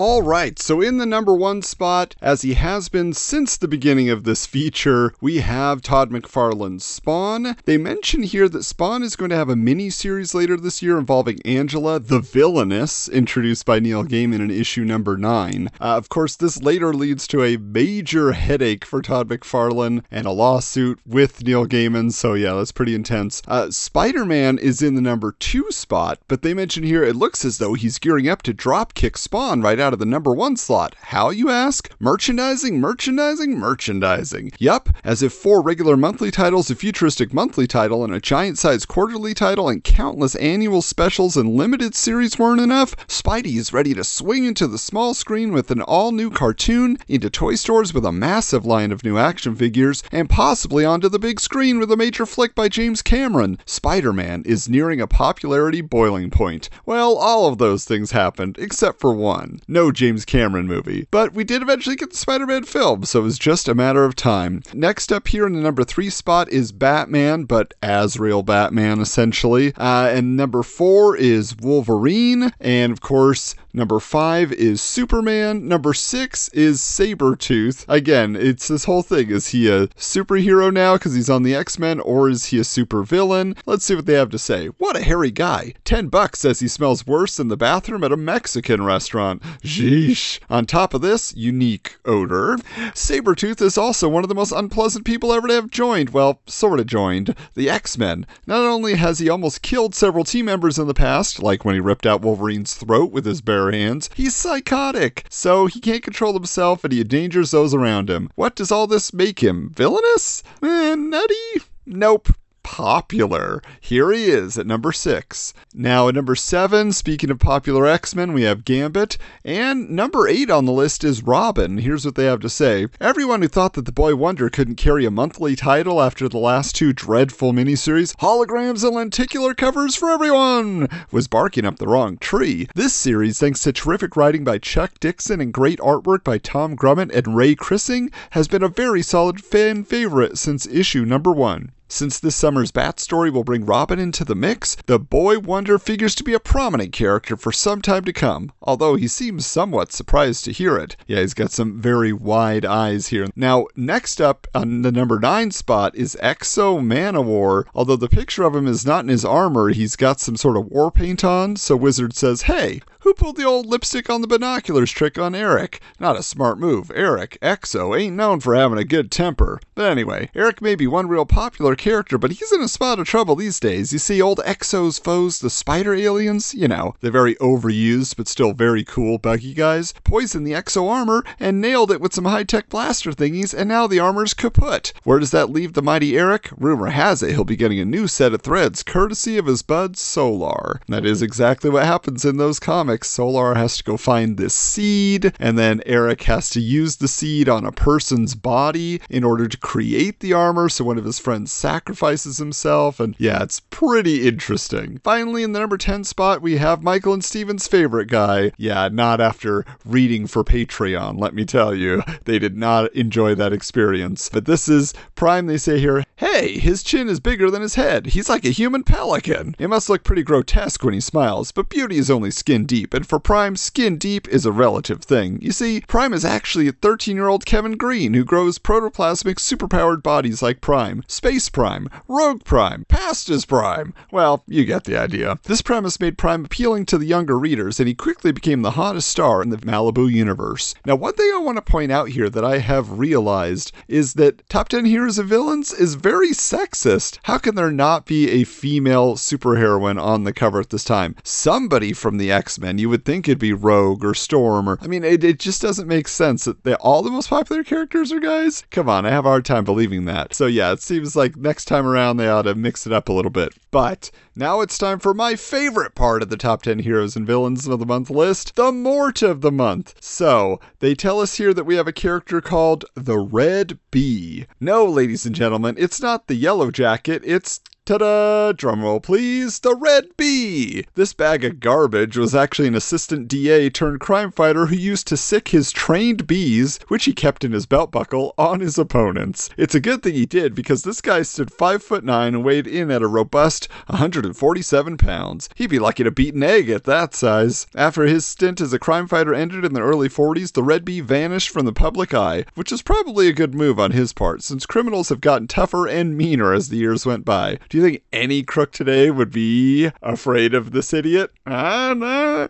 All right, so in the number one spot, as he has been since the beginning of this feature, we have Todd McFarlane's Spawn. They mention here that Spawn is going to have a mini series later this year involving Angela the Villainess, introduced by Neil Gaiman in issue number nine. Uh, of course, this later leads to a major headache for Todd McFarlane and a lawsuit with Neil Gaiman, so yeah, that's pretty intense. Uh, Spider Man is in the number two spot, but they mention here it looks as though he's gearing up to drop kick Spawn right out out of the number one slot. How, you ask? Merchandising, merchandising, merchandising. Yup, as if four regular monthly titles, a futuristic monthly title, and a giant sized quarterly title, and countless annual specials and limited series weren't enough, Spidey is ready to swing into the small screen with an all new cartoon, into toy stores with a massive line of new action figures, and possibly onto the big screen with a major flick by James Cameron. Spider Man is nearing a popularity boiling point. Well, all of those things happened, except for one. No James Cameron movie. But we did eventually get the Spider Man film, so it was just a matter of time. Next up here in the number three spot is Batman, but Azrael Batman, essentially. Uh, and number four is Wolverine. And of course, Number five is Superman. Number six is Sabretooth. Again, it's this whole thing. Is he a superhero now because he's on the X Men, or is he a supervillain? Let's see what they have to say. What a hairy guy. 10 bucks says he smells worse in the bathroom at a Mexican restaurant. Jeesh. On top of this, unique odor. Sabretooth is also one of the most unpleasant people ever to have joined, well, sort of joined, the X Men. Not only has he almost killed several team members in the past, like when he ripped out Wolverine's throat with his bare hands, he's psychotic, so he can't control himself and he endangers those around him. What does all this make him? Villainous? Eh, nutty? Nope popular. Here he is at number six. Now, at number seven, speaking of popular X Men, we have Gambit. And number eight on the list is Robin. Here's what they have to say Everyone who thought that the Boy Wonder couldn't carry a monthly title after the last two dreadful miniseries, holograms and lenticular covers for everyone, was barking up the wrong tree. This series, thanks to terrific writing by Chuck Dixon and great artwork by Tom Grummett and Ray Kryssing, has been a very solid fan favorite since issue number one. Since this summer's Bat story will bring Robin into the mix, the Boy Wonder figures to be a prominent character for some time to come, although he seems somewhat surprised to hear it. Yeah, he's got some very wide eyes here. Now, next up on the number 9 spot is X-O Manowar. Although the picture of him is not in his armor, he's got some sort of war paint on, so Wizard says, hey, who pulled the old lipstick on the binoculars trick on Aric? Not a smart move. Aric, X-O, ain't known for having a good temper. But anyway, Aric may be one real popular character, but he's in a spot of trouble these days. You see, old X-O's foes, the spider aliens, you know, the very overused but still very cool buggy guys, poisoned the X-O armor and nailed it with some high tech blaster thingies, and now the armor's kaput. Where does that leave the mighty Aric? Rumor has it he'll be getting a new set of threads, courtesy of his bud Solar. That is exactly what happens in those comics. Solar has to go find this seed, and then Aric has to use the seed on a person's body in order to create the armor. So one of his friends sacrifices himself, and yeah, it's pretty interesting. Finally, in the number 10 spot, we have Michael and Steven's favorite guy. Yeah, not after reading for Patreon, let me tell you. They did not enjoy that experience. But this is Prime, they say here, hey, his chin is bigger than his head. He's like a human pelican. It must look pretty grotesque when he smiles, but beauty is only skin deep, and for Prime, skin deep is a relative thing. You see, Prime is actually a 13 year old Kevin Green who grows protoplasmic superpowered bodies like Prime, Space Prime, Rogue Prime, past his Prime. Well, you get the idea. This premise made Prime appealing to the younger readers, and he quickly became the hottest star in the Malibu universe. Now, one thing I want to point out here that I have realized is that Top 10 Heroes and Villains is very sexist. How can there not be a female superheroine on the cover at this time? Somebody from the X Men, you would think it'd be Rogue or Storm, or I mean, it, it just doesn't make sense that they, all the most popular characters are guys. Come on, I have a hard time believing that. So yeah, it seems like next time around they ought to mix it up a little bit. But now it's time for my favorite part of the top 10 heroes and villains of the month list the Mort of the month. So, they tell us here that we have a character called the Red Bee. No, ladies and gentlemen, it's not the Yellow Jacket, it's Ta-da! Drumroll, please. The Red Bee. This bag of garbage was actually an assistant DA turned crime fighter who used to sick his trained bees, which he kept in his belt buckle, on his opponents. It's a good thing he did because this guy stood five foot nine and weighed in at a robust 147 pounds. He'd be lucky to beat an egg at that size. After his stint as a crime fighter ended in the early 40s, the Red Bee vanished from the public eye, which is probably a good move on his part since criminals have gotten tougher and meaner as the years went by. Do you think any crook today would be afraid of this idiot?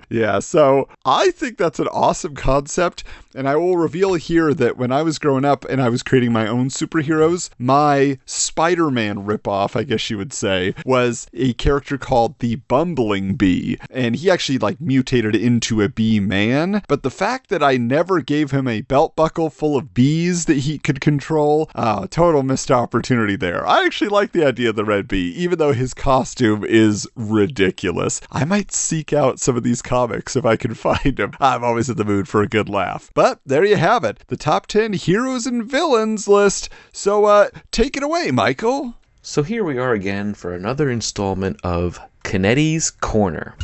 Yeah, so I think that's an awesome concept. And I will reveal here that when I was growing up and I was creating my own superheroes, my Spider Man ripoff, I guess you would say, was a character called the Bumbling Bee. And he actually like mutated into a bee man. But the fact that I never gave him a belt buckle full of bees that he could control, uh, total missed opportunity there. I actually like the idea of the red bee, even though his costume is ridiculous. I might seek out some of these comics if I can find them. I'm always in the mood for a good laugh. But there you have it, the top 10 heroes and villains list. So uh, take it away, Michael. So here we are again for another installment of Canetti's Corner.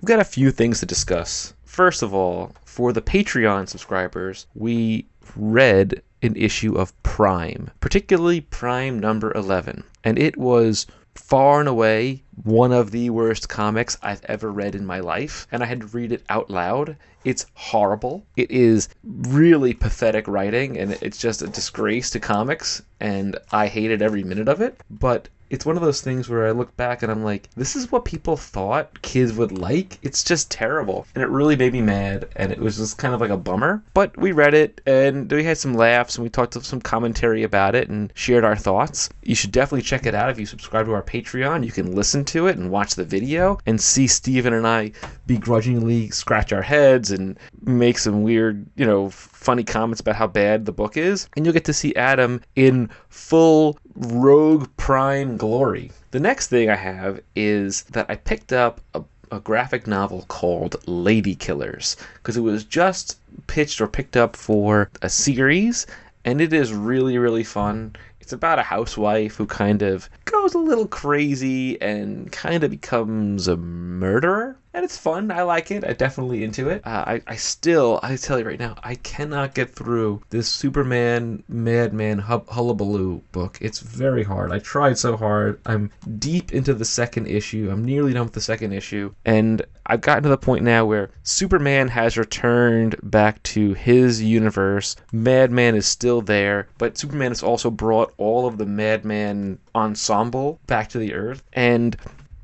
We've got a few things to discuss. First of all, for the Patreon subscribers, we read an issue of Prime, particularly Prime number 11, and it was far and away one of the worst comics I've ever read in my life, and I had to read it out loud. It's horrible. It is really pathetic writing, and it's just a disgrace to comics, and I hated every minute of it. But it's one of those things where I look back and I'm like, this is what people thought kids would like. It's just terrible. And it really made me mad. And it was just kind of like a bummer. But we read it and we had some laughs and we talked some commentary about it and shared our thoughts. You should definitely check it out if you subscribe to our Patreon. You can listen to it and watch the video and see Steven and I begrudgingly scratch our heads and make some weird, you know, funny comments about how bad the book is. And you'll get to see Adam in full Rogue Prime glory. The next thing I have is that I picked up a, a graphic novel called Lady Killers because it was just pitched or picked up for a series and it is really, really fun. It's about a housewife who kind of goes a little crazy and kind of becomes a murderer. And it's fun. I like it. I'm definitely into it. Uh, I, I still, I tell you right now, I cannot get through this Superman Madman hub, Hullabaloo book. It's very hard. I tried so hard. I'm deep into the second issue. I'm nearly done with the second issue. And I've gotten to the point now where Superman has returned back to his universe. Madman is still there, but Superman has also brought all of the Madman ensemble back to the Earth. And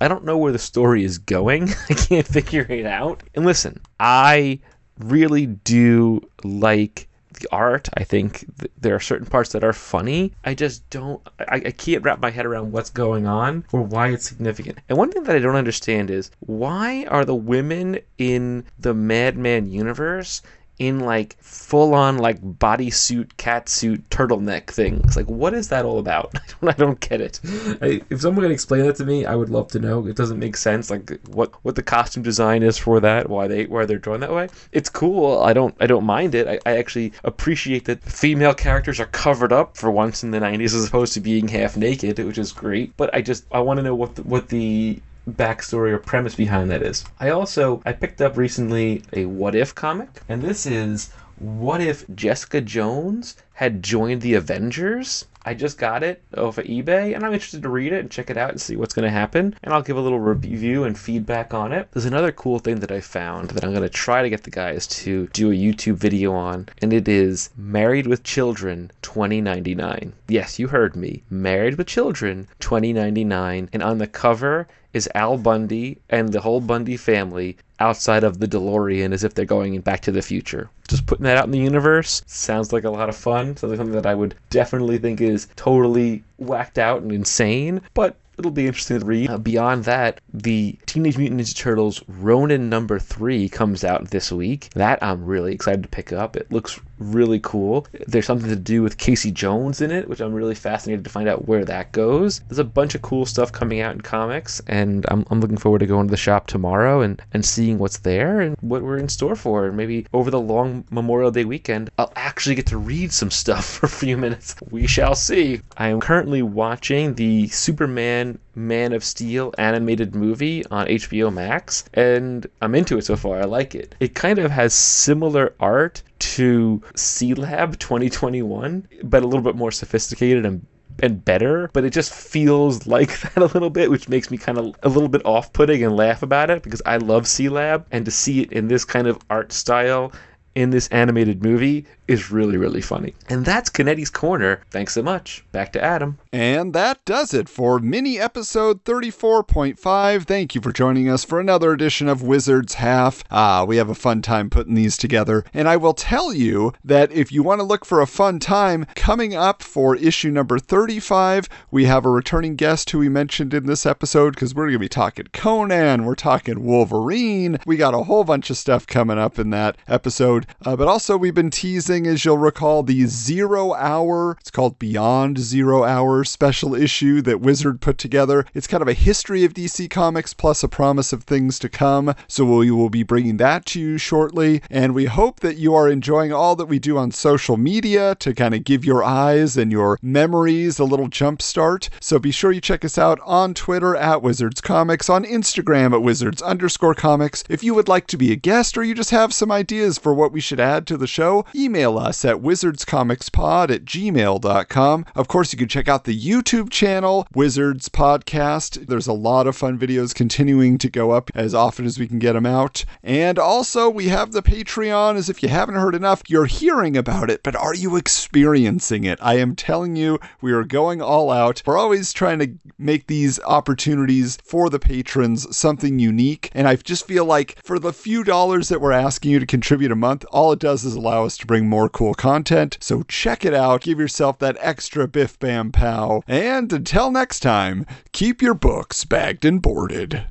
I don't know where the story is going. I can't figure it out. And listen, I really do like the art. I think th- there are certain parts that are funny. I just don't, I, I can't wrap my head around what's going on or why it's significant. And one thing that I don't understand is why are the women in the Madman universe in like full on like bodysuit, catsuit, turtleneck things. Like, what is that all about? I don't get it. I, if someone can explain that to me, I would love to know. It doesn't make sense. Like, what what the costume design is for that? Why they why they're drawn that way? It's cool. I don't I don't mind it. I, I actually appreciate that female characters are covered up for once in the '90s as opposed to being half naked, which is great. But I just I want to know what the, what the backstory or premise behind that is. I also I picked up recently a What If comic, and this is what if Jessica Jones had joined the Avengers? I just got it off of eBay and I'm interested to read it and check it out and see what's going to happen. And I'll give a little review and feedback on it. There's another cool thing that I found that I'm going to try to get the guys to do a YouTube video on, and it is Married with Children 2099. Yes, you heard me. Married with Children 2099. And on the cover is Al Bundy and the whole Bundy family outside of the DeLorean as if they're going back to the future. Just putting that out in the universe sounds like a lot of fun. Something that I would definitely think is totally whacked out and insane, but it'll be interesting to read. Uh, beyond that, the Teenage Mutant Ninja Turtles Ronin number three comes out this week. That I'm really excited to pick up. It looks really cool. There's something to do with Casey Jones in it, which I'm really fascinated to find out where that goes. There's a bunch of cool stuff coming out in comics, and I'm, I'm looking forward to going to the shop tomorrow and, and seeing what's there and what we're in store for. And maybe over the long Memorial Day weekend, I'll actually get to read some stuff for a few minutes. We shall see. I am currently watching the Superman Man of Steel animated movie on HBO Max, and I'm into it so far. I like it. It kind of has similar art to Sealab 2021, but a little bit more sophisticated and and better, but it just feels like that a little bit, which makes me kind of a little bit off putting and laugh about it because I love Sealab and to see it in this kind of art style in this animated movie is really, really funny. And that's Canetti's Corner. Thanks so much. Back to Adam. And that does it for mini episode 34.5. Thank you for joining us for another edition of Wizards Half. Ah, we have a fun time putting these together. And I will tell you that if you want to look for a fun time, coming up for issue number 35, we have a returning guest who we mentioned in this episode because we're going to be talking Conan, we're talking Wolverine. We got a whole bunch of stuff coming up in that episode. Uh, but also, we've been teasing, as you'll recall, the zero hour, it's called Beyond Zero Hour special issue that Wizard put together. It's kind of a history of DC Comics plus a promise of things to come. So we will be bringing that to you shortly. And we hope that you are enjoying all that we do on social media to kind of give your eyes and your memories a little jump start. So be sure you check us out on Twitter at Wizards Comics, on Instagram at Wizards underscore comics. If you would like to be a guest or you just have some ideas for what we should add to the show, email us at wizardscomicspod at gmail.com. Of course, you can check out the YouTube channel, Wizards Podcast. There's a lot of fun videos continuing to go up as often as we can get them out. And also, we have the Patreon, as if you haven't heard enough, you're hearing about it, but are you experiencing it? I am telling you, we are going all out. We're always trying to make these opportunities for the patrons something unique. And I just feel like for the few dollars that we're asking you to contribute a month, all it does is allow us to bring more cool content. So check it out. Give yourself that extra biff bam pow. And until next time, keep your books bagged and boarded.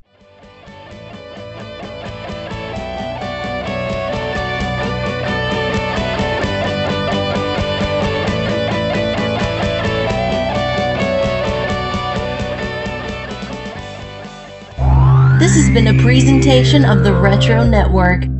This has been a presentation of the Retro Network.